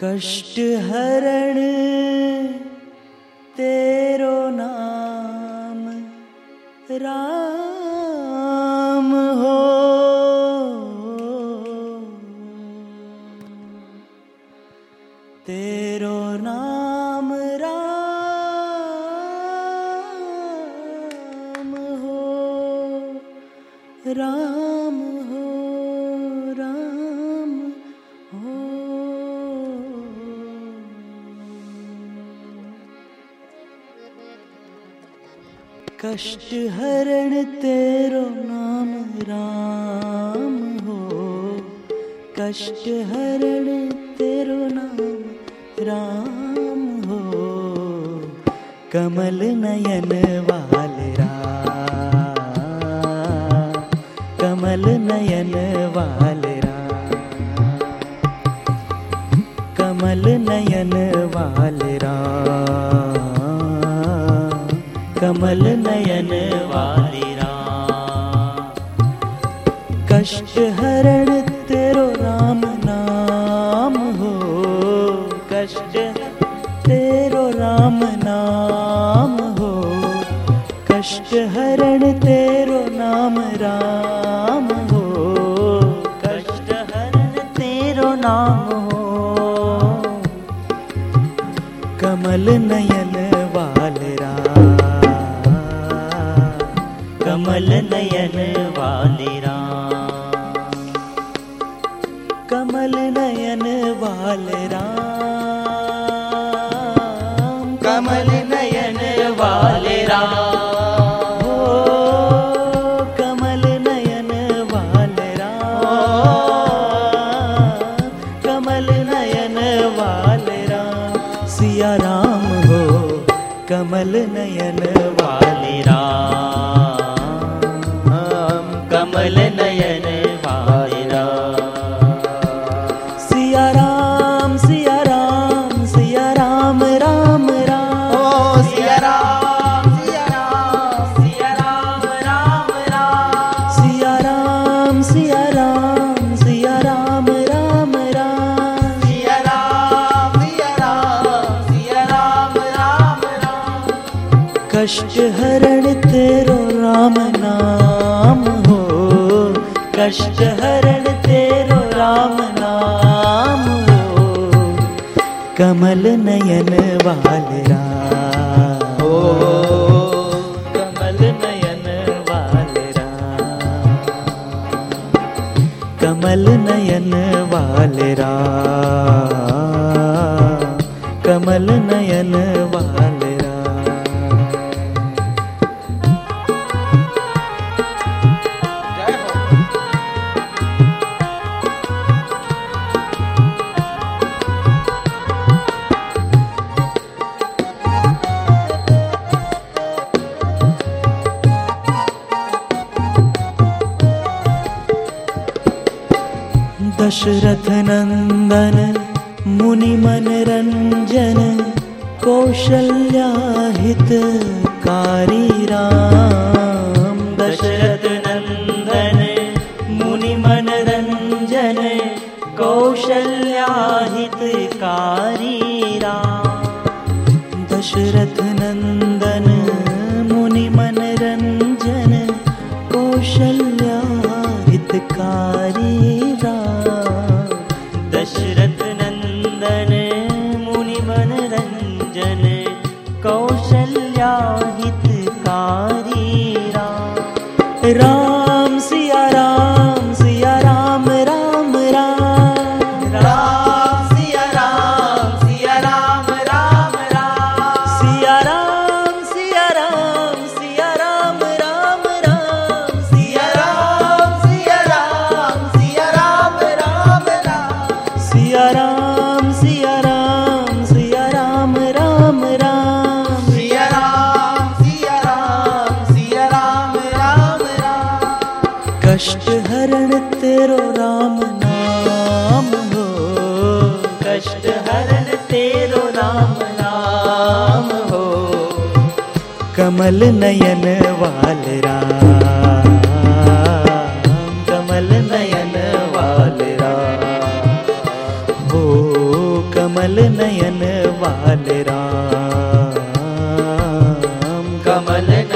कष्ट हरण तेरो नाम राम हो। तेरो नाम राम हो। राम हो कष्ट हरण तेरो नाम राम हो। कष्ट हरण तेरो नाम राम हो। कमल नयन वाल कमल नयन वाल कमल नयन वाल राम कमल नयन वाली राम। कष्ट हरण तेरो राम नाम हो। कष्ट तेरो राम नाम हो। कष्ट हरण तेरो नाम राम हो। कष्ट हरण तेरो नाम हो। कमल नयन कमल नयन वाली राम कमल नयन वाल राम कमल नयन वाले राम हो कमल नयन वाल राम कमल नयन वाल राम सिया राम हो कमल नयन वाले राम कष्ट हरण तेरो राम नाम हो। कष्ट हरण तेरो राम नाम हो। कमल नयन वाल ओ कमल नयन वाल कमल नयन वाल कमल नयन दशरथ नन्दन मुनिमनरञ्जन कौशल्याहित राम दशरथ नन्दन मुनिमनरञ्जन कौशल्याहित कारीरा दशरथ नन्दन मुनिमनरञ्जन कौशल्याहित कारि हितकारी रा कष्ट हरण तेरो राम नाम हो। कमल नयन वाल राम। कमल नयन वाल राम। हो कमल कमल नयन वाले राम। कमल नयन